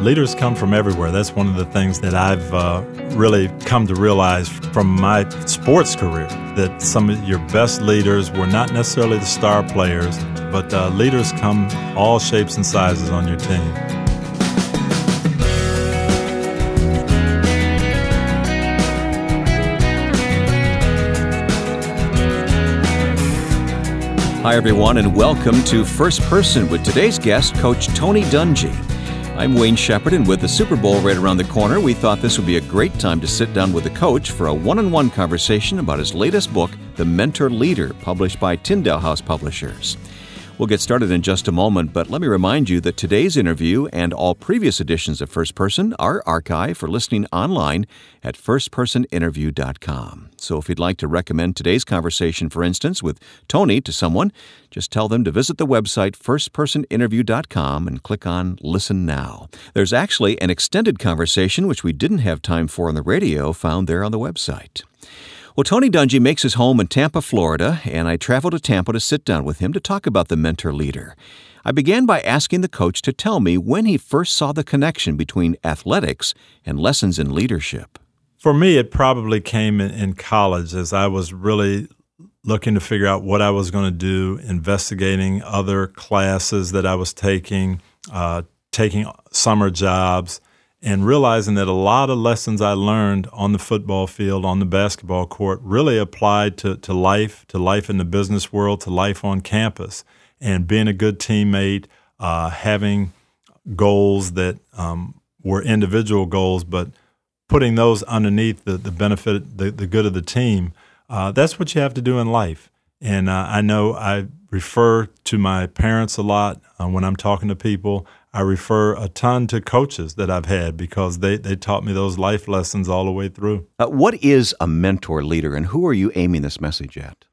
leaders come from everywhere. That's one of the things that I've uh, really come to realize from my sports career that some of your best leaders were not necessarily the star players, but uh, leaders come all shapes and sizes on your team. Hi, everyone, and welcome to First Person with today's guest, Coach Tony Dungy. I'm Wayne Shepherd, and with the Super Bowl right around the corner, we thought this would be a great time to sit down with the coach for a one on one conversation about his latest book, The Mentor Leader, published by Tyndale House Publishers. We'll get started in just a moment, but let me remind you that today's interview and all previous editions of First Person are archived for listening online at firstpersoninterview.com. So if you'd like to recommend today's conversation, for instance, with Tony to someone, just tell them to visit the website firstpersoninterview.com and click on Listen Now. There's actually an extended conversation, which we didn't have time for on the radio, found there on the website. Well, Tony Dungy makes his home in Tampa, Florida, and I traveled to Tampa to sit down with him to talk about the mentor leader. I began by asking the coach to tell me when he first saw the connection between athletics and lessons in leadership. For me, it probably came in, college as I was really looking to figure out what I was going to do, investigating other classes that I was taking, uh, taking summer jobs and realizing that a lot of lessons I learned on the football field, on the basketball court, really applied to, to life, to life in the business world, to life on campus, and being a good teammate, uh, having goals that um, were individual goals, but putting those underneath the, the benefit, the, the good of the team. Uh, that's what you have to do in life. And uh, I know I refer to my parents a lot uh, when I'm talking to people. I refer a ton to coaches that I've had because they, they taught me those life lessons all the way through. Uh, what is a mentor leader, and who are you aiming this message at?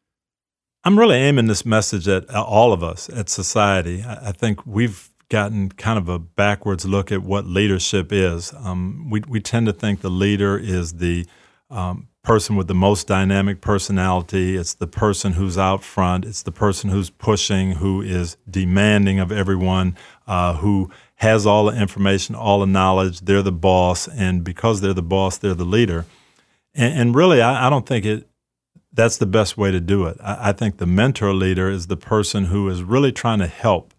I'm really aiming this message at all of us, at society. I think we've gotten kind of a backwards look at what leadership is. Um, we, we tend to think the leader is the um, person with the most dynamic personality. It's the person who's out front. It's the person who's pushing, who is demanding of everyone, uh, who has all the information, all the knowledge. They're the boss, and because they're the boss, they're the leader. And, and really, I, I, don't think it. That's the best way to do it. I, think the mentor leader is the person who is really trying to help,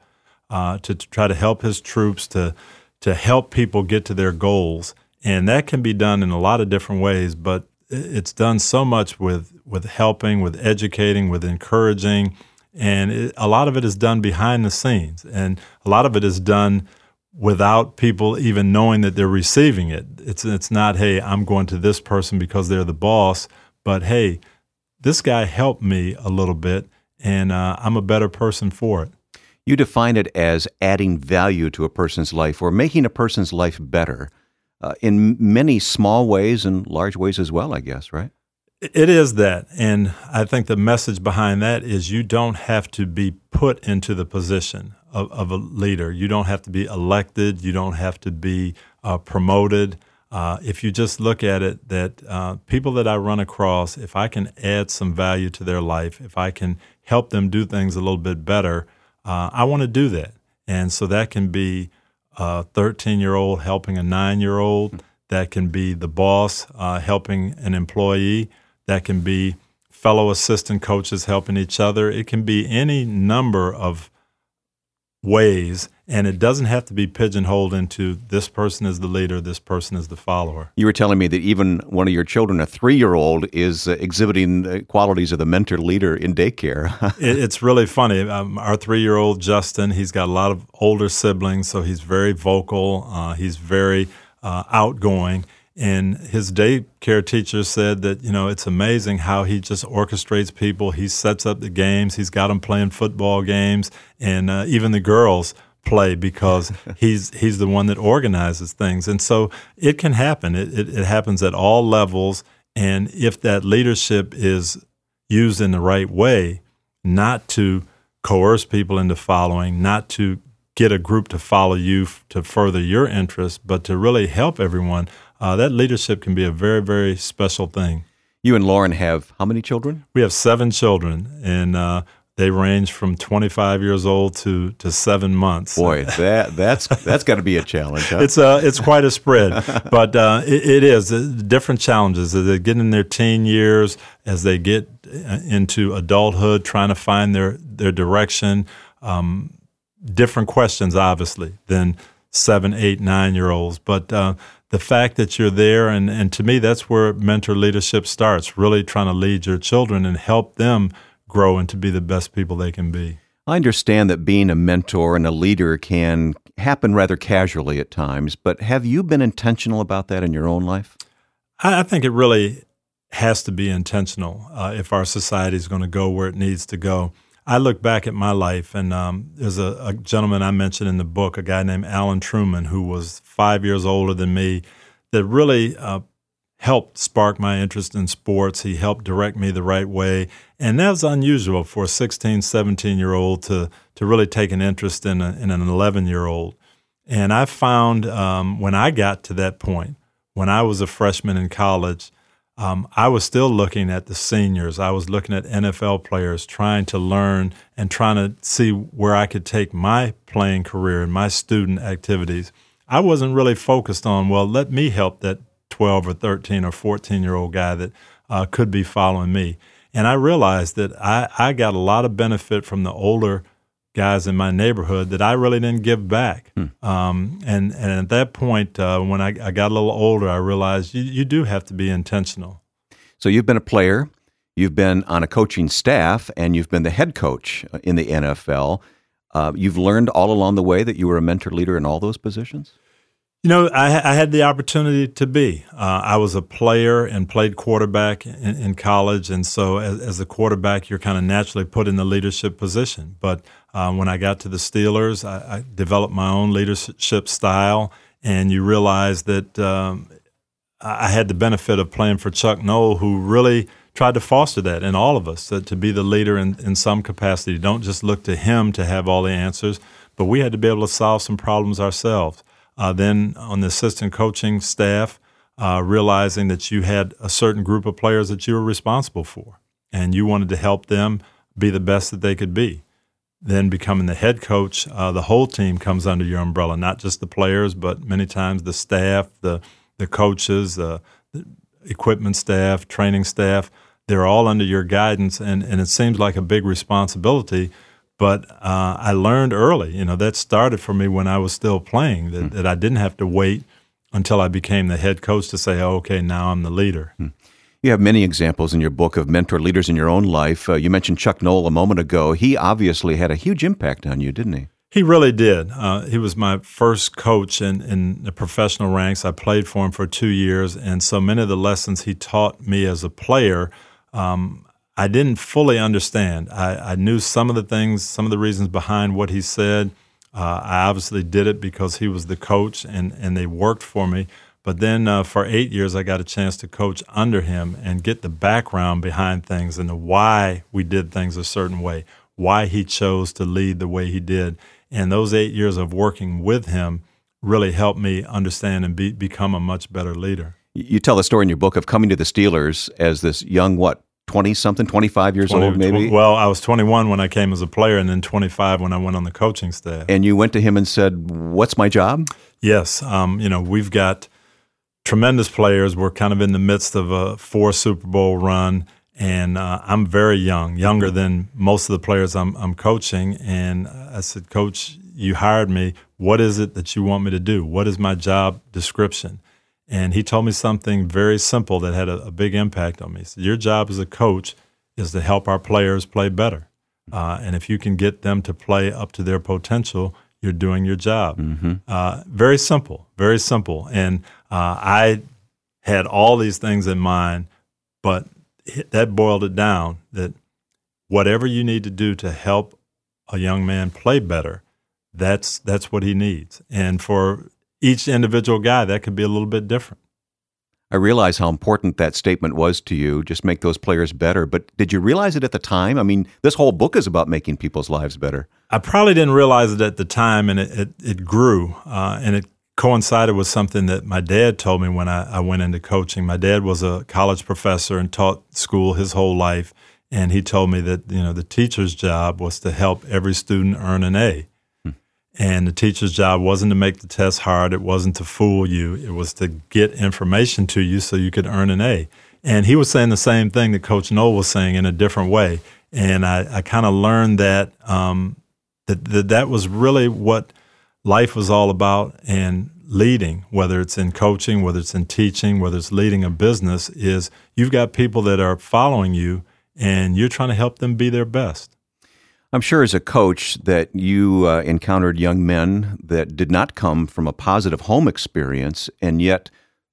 uh, to, to try to help his troops to to help people get to their goals. And that can be done in a lot of different ways, but it's done so much with with helping, with educating, with encouraging, and it, a lot of it is done behind the scenes, and a lot of it is done without people even knowing that they're receiving it. It's it's not hey, I'm going to this person because they're the boss, but hey, this guy helped me a little bit, and uh, I'm a better person for it. You define it as adding value to a person's life or making a person's life better uh, in many small ways and large ways as well, I guess, right? It is that. And I think the message behind that is you don't have to be put into the position of, of a leader. You don't have to be elected. You don't have to be uh, promoted. Uh, if you just look at it, that uh, people that I run across, if I can add some value to their life, if I can help them do things a little bit better, uh, I want to do that. And so that can be a 13 year old helping a nine year old. That can be the boss uh, helping an employee. That can be fellow assistant coaches helping each other. It can be any number of ways and it doesn't have to be pigeonholed into this person is the leader, this person is the follower. You were telling me that even one of your children, a three year old, is uh, exhibiting uh, qualities of the mentor leader in daycare. it, it's really funny. Um, our three year old, Justin, he's got a lot of older siblings, so he's very vocal, uh, he's very uh, outgoing. And his daycare teacher said that, you know, it's amazing how he just orchestrates people. He sets up the games. He's got them playing football games. And uh, even the girls play because he's he's the one that organizes things. And so it can happen. It, it, it happens at all levels. And if that leadership is used in the right way, not to coerce people into following, not to get a group to follow you f- to further your interests, but to really help everyone, uh, that leadership can be a very, very special thing. You and Lauren have how many children? We have seven children, and uh, they range from 25 years old to, to seven months. Boy, that that's that's got to be a challenge. Huh? It's a it's quite a spread, but uh, it, it is uh, different challenges as they get in their teen years, as they get uh, into adulthood, trying to find their their direction. Um, different questions, obviously, than seven, eight, nine year olds, but. Uh, the fact that you're there, and, and to me, that's where mentor leadership starts really trying to lead your children and help them grow and to be the best people they can be. I understand that being a mentor and a leader can happen rather casually at times, but have you been intentional about that in your own life? I, think it really has to be intentional uh, if our society is going to go where it needs to go. I look back at my life, and um, there's a, a, gentleman I mentioned in the book, a guy named Alan Truman, who was five years older than me, that really uh, helped spark my interest in sports. He helped direct me the right way. And that was unusual for a 16, 17 year old to, to really take an interest in, a, in an 11 year old. And I found um, when I got to that point, when I was a freshman in college, um, I was still looking at the seniors. I was looking at NFL players, trying to learn and trying to see where I could take my playing career and my student activities. I wasn't really focused on, well, let me help that 12 or 13 or 14 year old guy that uh, could be following me. And I realized that I, I got a lot of benefit from the older guys in my neighborhood that I really didn't give back. Hmm. Um, and, and at that point, uh, when I, I, got a little older, I realized you, you do have to be intentional. So you've been a player, you've been on a coaching staff, and you've been the head coach in the NFL. Uh, you've learned all along the way that you were a mentor leader in all those positions? You know, I, I, had the opportunity to be. Uh, I was a player and played quarterback in, in college, and so as, as, a quarterback, you're kind of naturally put in the leadership position. But uh, when I got to the Steelers, I, I, developed my own leadership style, and you realize that um, I had the benefit of playing for Chuck Noll, who really tried to foster that in all of us, that to be the leader in, in some capacity. Don't just look to him to have all the answers, but we had to be able to solve some problems ourselves. Uh, then on the assistant coaching staff, uh, realizing that you had a certain group of players that you were responsible for, and you wanted to help them be the best that they could be. Then becoming the head coach, uh, the whole team comes under your umbrella, not just the players, but many times the staff, the the coaches, the, the equipment staff, training staff. They're all under your guidance, and, and it seems like a big responsibility but uh, I learned early. You know, that started for me when I was still playing. That, mm. that I didn't have to wait until I became the head coach to say, oh, "Okay, now I'm the leader." Mm. You have many examples in your book of mentor leaders in your own life. Uh, you mentioned Chuck Noll a moment ago. He obviously had a huge impact on you, didn't he? He really did. Uh, he was my first coach in, in the professional ranks. I played for him for two years, and so many of the lessons he taught me as a player, um, I didn't fully understand. I, I, knew some of the things, some of the reasons behind what he said. Uh, I obviously did it because he was the coach and, and they worked for me. But then uh, for eight years, I got a chance to coach under him and get the background behind things and the why we did things a certain way, why he chose to lead the way he did. And those eight years of working with him really helped me understand and be, become a much better leader. You tell the story in your book of coming to the Steelers as this young, what, 20 something, 25 years 20, old maybe? well, I was 21 when I came as a player and then 25 when I went on the coaching staff. And you went to him and said, What's my job? Yes. Um, you know, we've got tremendous players. We're kind of in the midst of a four Super Bowl run. And uh, I'm very young, younger than most of the players I'm, I'm coaching. And I said, Coach, you hired me. What is it that you want me to do? What is my job description? And he told me something very simple that had a, a big impact on me. Said, Your job as a coach is to help our players play better. Uh, and if you can get them to play up to their potential, you're doing your job. Mm-hmm. Uh, very simple, very simple. And uh, I had all these things in mind, but that boiled it down that whatever you need to do to help a young man play better, that's that's what he needs. And for each individual guy, that could be a little bit different. I realize how important that statement was to you, just make those players better. But did you realize it at the time? I mean, this whole book is about making people's lives better. I probably didn't realize it at the time, and it, it, it grew. Uh, and it coincided with something that my dad told me when I, I went into coaching. My dad was a college professor and taught school his whole life. and he told me that you know the teacher's job was to help every student earn an A. And the teacher's job wasn't to make the test hard. It wasn't to fool you. It was to get information to you so you could earn an A. And he was saying the same thing that Coach Noll was saying in a different way. And I, I kind of learned that, um, that, that that was really what life was all about. And leading, whether it's in coaching, whether it's in teaching, whether it's leading a business, is you've got people that are following you and you're trying to help them be their best. I'm sure as a coach that you uh, encountered young men that did not come from a positive home experience, and yet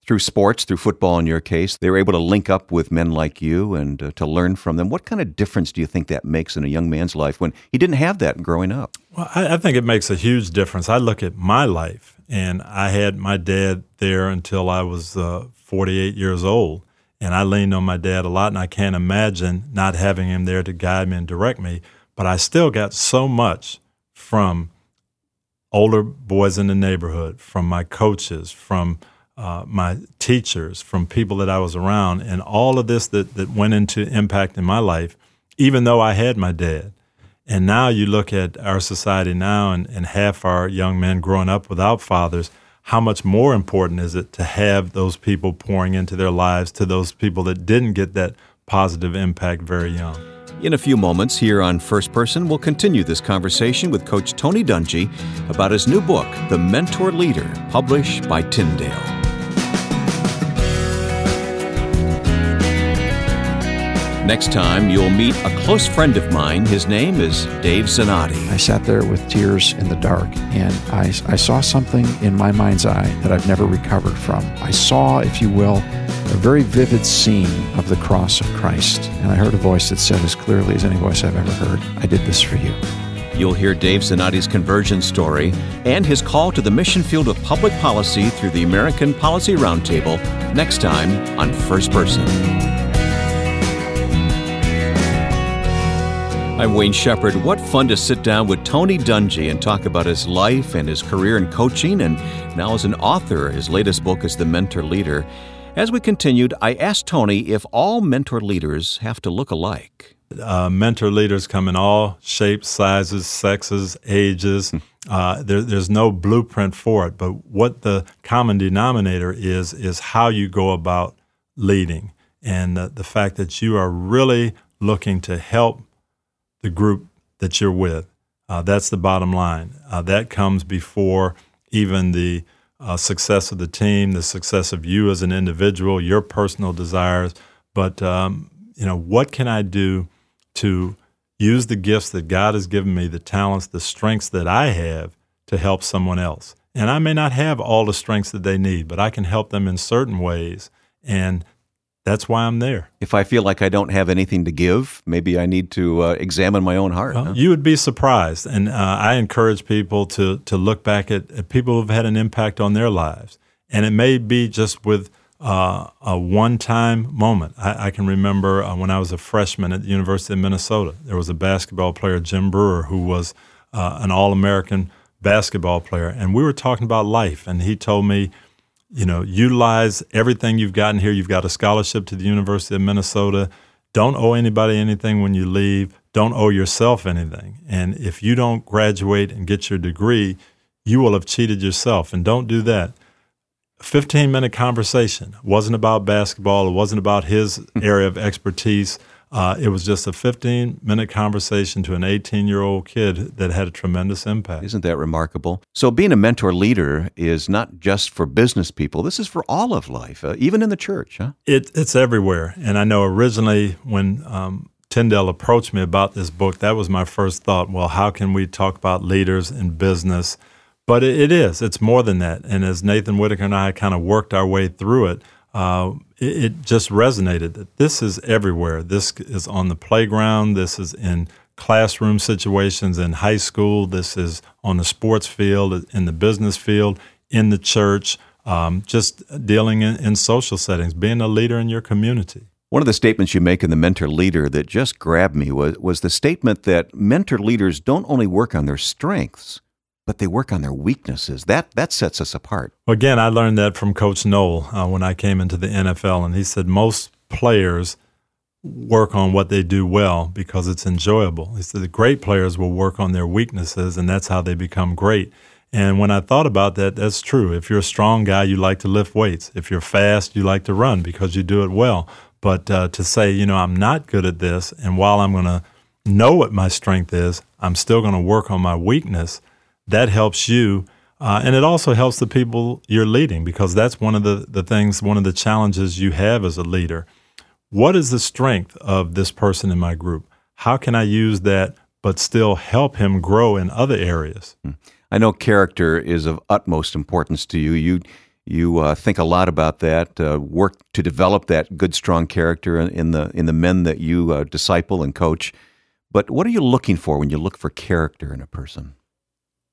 through sports, through football in your case, they were able to link up with men like you and uh, to learn from them. What kind of difference do you think that makes in a young man's life when he didn't have that growing up? Well, I, I think it makes a huge difference. I look at my life, and I had my dad there until I was uh, 48 years old and I leaned on my dad a lot, and I can't imagine not having him there to guide me and direct me. But I still got so much from older boys in the neighborhood, from my coaches, from uh, my teachers, from people that I was around, and all of this that, that went into impacting my life, even though I had my dad. And now you look at our society now, and, and half our young men growing up without fathers – how much more important is it to have those people pouring into their lives to those people that didn't get that positive impact very young? In a few moments, here on First Person, we'll continue this conversation with Coach Tony Dungy about his new book, The Mentor Leader, published by Tyndale. Next time, you'll meet a close friend of mine. His name is Dave Zanotti. I sat there with tears in the dark, and I, I saw something in my mind's eye that I've never recovered from. I saw, if you will, a very vivid scene of the cross of Christ, and I heard a voice that said, as clearly as any voice I've ever heard, I did this for you. You'll hear Dave Zanotti's conversion story and his call to the mission field of public policy through the American Policy Roundtable next time on First Person. I'm Wayne Shepherd. What fun to sit down with Tony Dungy and talk about his life and his career in coaching, and now as an author. His latest book is The Mentor Leader. As we continued, I asked Tony if all mentor leaders have to look alike. Uh, mentor leaders come in all shapes, sizes, sexes, ages. Hmm. Uh, there, there's no blueprint for it, but what the common denominator is is how you go about leading, and the fact that you are really looking to help the group that you're with. Uh, that's the bottom line. Uh, that comes before even the uh, success of the team, the success of you as an individual, your personal desires. But um, you know, what can I do to use the gifts that God has given me, the talents, the strengths that I have to help someone else? And I may not have all the strengths that they need, but I can help them in certain ways. And that's why I'm there. If I feel like I don't have anything to give, maybe I need to uh, examine my own heart. Well, huh? You would be surprised. And uh, I encourage people to, to look back at, at, people who've had an impact on their lives. And it may be just with uh, a one time moment. I, I, can remember uh, when I was a freshman at the University of Minnesota, there was a basketball player, Jim Brewer, who was uh, an All American basketball player. And we were talking about life. And he told me, you know, utilize everything you've gotten here. You've got a scholarship to the University of Minnesota. Don't owe anybody anything when you leave. Don't owe yourself anything. And if you don't graduate and get your degree, you will have cheated yourself. And don't do that. A 15 minute conversation wasn't about basketball, it wasn't about his area of expertise. Uh, it was just a 15 minute conversation to an 18 year old kid that had a tremendous impact. Isn't that remarkable? So, being a mentor leader is not just for business people, this is for all of life, uh, even in the church, huh? It, it's everywhere. And I know originally when um, Tyndale approached me about this book, that was my first thought. Well, how can we talk about leaders in business? But it, it is, it's more than that. And as Nathan Whitaker and I kind of worked our way through it, uh, it, it, just resonated that this is everywhere. This is on the playground. This is in classroom situations in high school. This is on the sports field, in the business field, in the church, um, just dealing in, in social settings, being a leader in your community. One of the statements you make in the Mentor Leader that just grabbed me was, was the statement that mentor leaders don't only work on their strengths, but they work on their weaknesses. That that sets us apart. Again, I learned that from Coach Noll uh, when I came into the NFL, and he said most players work on what they do well because it's enjoyable. He said the great players will work on their weaknesses, and that's how they become great. And when I thought about that, that's true. If you're a strong guy, you like to lift weights. If you're fast, you like to run because you do it well. But uh, to say, you know, I'm not good at this, and while I'm going to know what my strength is, I'm still going to work on my weakness, that helps you. Uh, and it also helps the people you're leading because that's one of the, the things, one of the challenges you have as a leader what is the strength of this person in my group? How can I use that but still help him grow in other areas? Hmm. I know character is of utmost importance to you. You you uh, think a lot about that, uh, work to develop that good, strong character in the in the men that you uh, disciple and coach. But what are you looking for when you look for character in a person?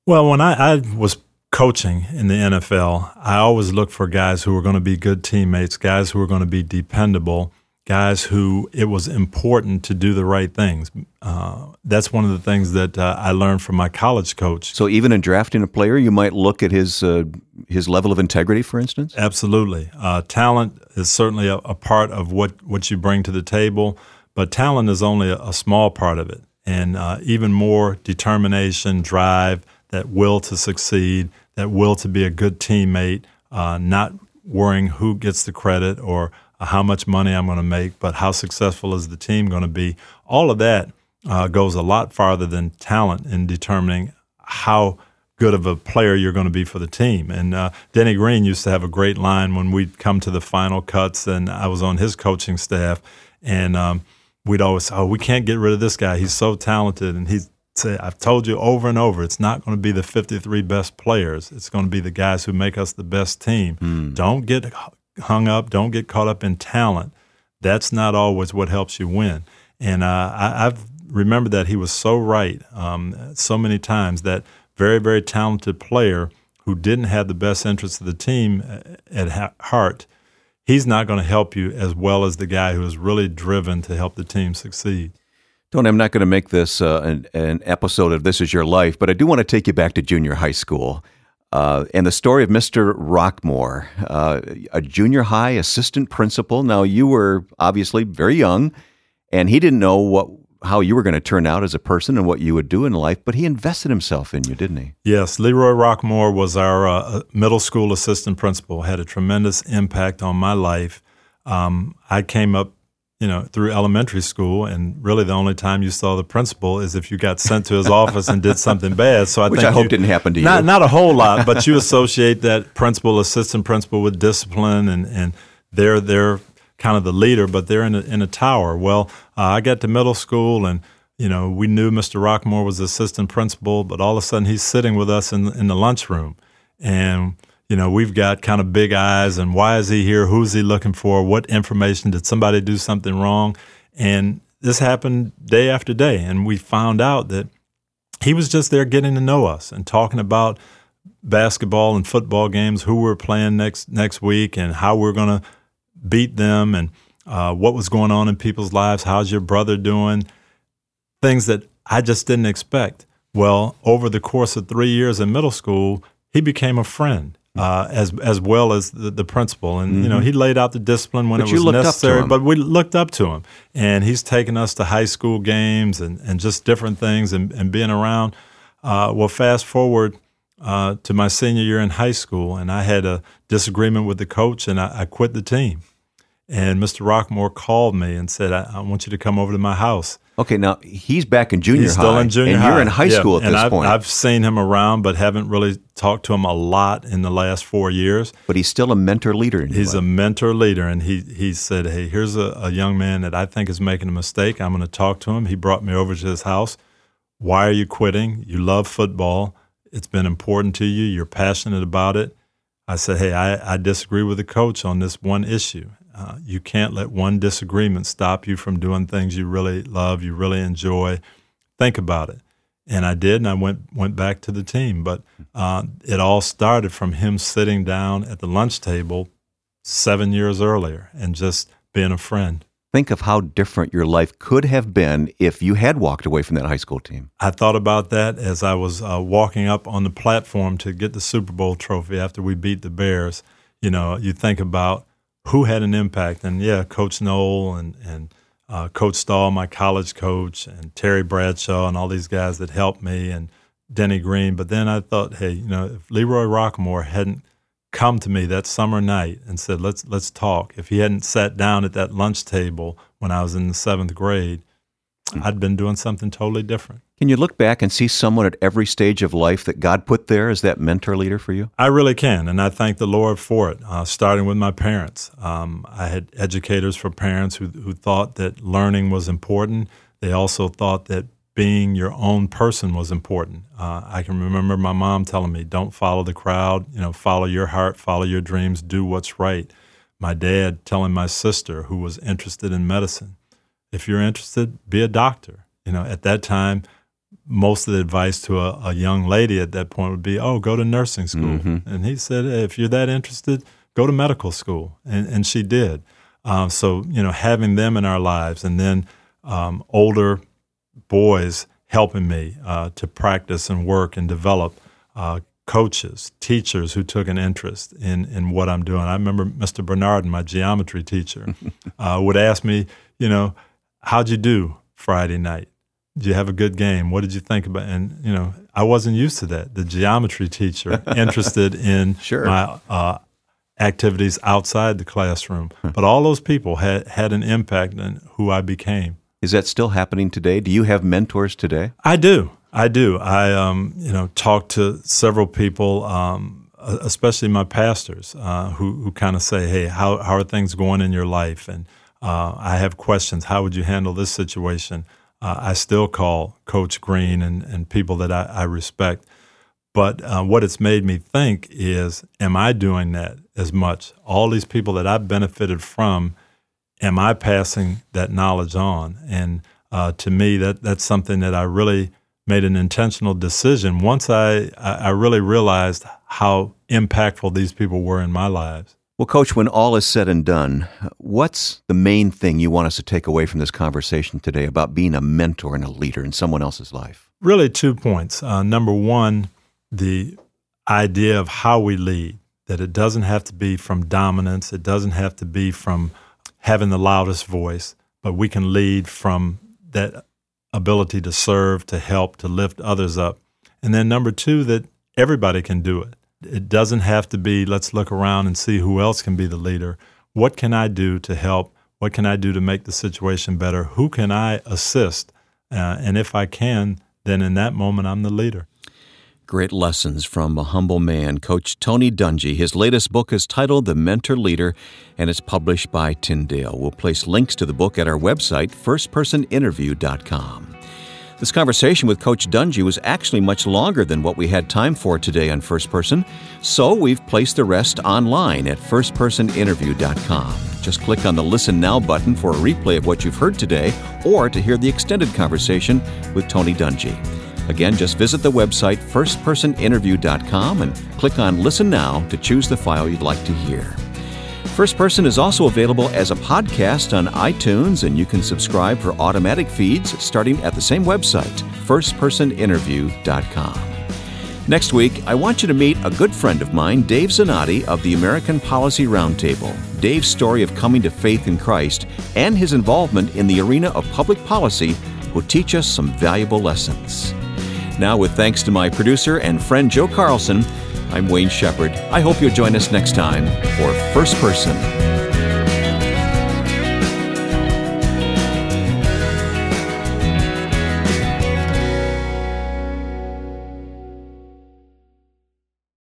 Well, when I, I was coaching in the NFL, I always looked for guys who were going to be good teammates, guys who were going to be dependable, guys who it was important to do the right things. Uh, that's one of the things that uh, I learned from my college coach. So even in drafting a player, you might look at his uh, his level of integrity, for instance. Absolutely, uh, talent is certainly a, a, part of what what you bring to the table, but talent is only a, a small part of it, and uh, even more determination, drive, that will to succeed, that will to be a good teammate, uh, not worrying who gets the credit or how much money I'm going to make, but how successful is the team going to be. All of that uh, goes a lot farther than talent in determining how good of a player you're going to be for the team. And uh, Denny Green used to have a great line when we'd come to the final cuts, and I was on his coaching staff, and um, we'd always, oh, we can't get rid of this guy. He's so talented, and he's say, I've told you over and over, it's not going to be the 53 best players. It's going to be the guys who make us the best team. Mm. Don't get hung up. Don't get caught up in talent. That's not always what helps you win. And uh, I, have remembered that he was so right um, so many times. That very, very talented player who didn't have the best interests of the team uh, at heart, he's not going to help you as well as the guy who is really driven to help the team succeed. Tony, I'm not going to make this uh, an, an, episode of This Is Your Life, but I do want to take you back to junior high school. Uh, and the story of Mr. Rockmore, uh, a junior high assistant principal. Now, you were obviously very young, and he didn't know what how you were going to turn out as a person and what you would do in life, but he invested himself in you, didn't he? Yes, Leroy Rockmore was our uh, middle school assistant principal. Had a tremendous impact on my life. Um, I came up you know, through elementary school, and really the only time you saw the principal is if you got sent to his office and did something bad. So I Which think I hope you, didn't happen to not, you. Not a whole lot, but you associate that principal, assistant principal with discipline, and and they're they're kind of the leader, but they're in a, in a tower. Well, uh, I got to middle school, and you know, we knew Mr. Rockmore was assistant principal, but all of a sudden he's sitting with us in in the lunchroom, and you know, we've got kind of big eyes and why is he here? Who's he looking for? What information? Did somebody do something wrong? And this happened day after day. And we found out that he was just there getting to know us and talking about basketball and football games, who we're playing next next week, and how we're going to beat them, and uh, what was going on in people's lives. How's your brother doing? Things that I just didn't expect. Well, over the course of three years in middle school, he became a friend uh, as as well as the, the principal. And mm-hmm. you know, mm-hmm. he laid out the discipline when but it was necessary. But we looked up to him, and he's taken us to high school games and, and just different things and, and being around. Uh, well, fast forward uh, to my senior year in high school, and I had a disagreement with the coach, and I, I quit the team. And Mr. Rockmore called me and said, I, I want you to come over to my house. Okay, now he's back in junior he's high. Still in junior and high. you're in high yeah. school at and this I've, point. I've seen him around, but haven't really talked to him a lot in the last four years. But he's still a mentor leader. he's life. a mentor leader, and he he said, "Hey, here's a, a young man that I think is making a mistake. I'm going to talk to him." He brought me over to his house. Why are you quitting? You love football. It's been important to you. You're passionate about it. I said, "Hey, I, I disagree with the coach on this one issue, uh, you can't let one disagreement stop you from doing things you really love, you really enjoy. Think about it. And I did, and I went went back to the team. But uh, it all started from him sitting down at the lunch table seven years earlier and just being a friend. Think of how different your life could have been if you had walked away from that high school team. I thought about that as I was uh, walking up on the platform to get the Super Bowl trophy after we beat the Bears. You know, you think about who had an impact. And yeah, Coach Noll and and uh, Coach Stoll, my college coach, and Terry Bradshaw, and all these guys that helped me, and Denny Green. But then I thought, hey, you know, if Leroy Rockmore hadn't come to me that summer night and said, let's let's talk, if he hadn't sat down at that lunch table when I was in the seventh grade, mm-hmm. I'd been doing something totally different. Can you look back and see someone at every stage of life that God put there as that mentor leader for you? I really can, and I thank the Lord for it, uh, starting with my parents. Um, I had educators for parents who, who thought that learning was important. They also thought that being your own person was important. Uh, I can remember my mom telling me, "Don't follow the crowd. You know, follow your heart, follow your dreams, do what's right." My dad telling my sister, who was interested in medicine, "If you're interested, be a doctor." You know, at that time, most of the advice to a, a young lady at that point would be, "Oh, go to nursing school." Mm-hmm. And he said, hey, "If you're that interested, go to medical school," and and she did. Um, so you know, having them in our lives, and then um, older boys helping me uh, to practice and work and develop uh, coaches, teachers who took an interest in, in what I'm doing. I remember Mr. Bernard, my geometry teacher, uh, would ask me, you know, how'd you do Friday night? Did you have a good game? What did you think about? And you know, I wasn't used to that. The geometry teacher interested in sure. my uh, activities outside the classroom, but all those people had had an impact on who I became. Is that still happening today? Do you have mentors today? I do. I do. I, um, you know, talk to several people, um, especially my pastors, uh, who, who kind of say, "Hey, how how are things going in your life?" And uh, I have questions. How would you handle this situation? Uh, I still call Coach Green and, and people that I, I respect. But uh, what it's made me think is, am I doing that as much? All these people that I've benefited from am I passing that knowledge on? And uh, to me, that that's something that I really made an intentional decision once I, I really realized how impactful these people were in my lives. Well, Coach, when all is said and done, what's the main thing you want us to take away from this conversation today about being a mentor and a leader in someone else's life? Really, two points. Uh, number one, the idea of how we lead, that it doesn't have to be from dominance, it doesn't have to be from having the loudest voice, but we can lead from that ability to serve, to help, to lift others up. And then number two, that everybody can do it. It doesn't have to be, let's look around and see who else can be the leader. What can I do to help? What can I do to make the situation better? Who can I assist? Uh, and if I can, then in that moment, I'm the leader. Great lessons from a humble man, Coach Tony Dungy. His latest book is titled The Mentor Leader, and it's published by Tyndale. We'll place links to the book at our website, firstpersoninterview.com. This conversation with Coach Dungy was actually much longer than what we had time for today on First Person, so we've placed the rest online at firstpersoninterview.com. Just click on the Listen Now button for a replay of what you've heard today or to hear the extended conversation with Tony Dungy. Again, just visit the website firstpersoninterview.com and click on Listen Now to choose the file you'd like to hear. First Person is also available as a podcast on iTunes, and you can subscribe for automatic feeds starting at the same website, firstpersoninterview.com. Next week, I want you to meet a good friend of mine, Dave Zanotti of the American Policy Roundtable. Dave's story of coming to faith in Christ and his involvement in the arena of public policy will teach us some valuable lessons. Now, with thanks to my producer and friend Joe Carlson, I'm Wayne Shepherd. I hope you'll join us next time for First Person.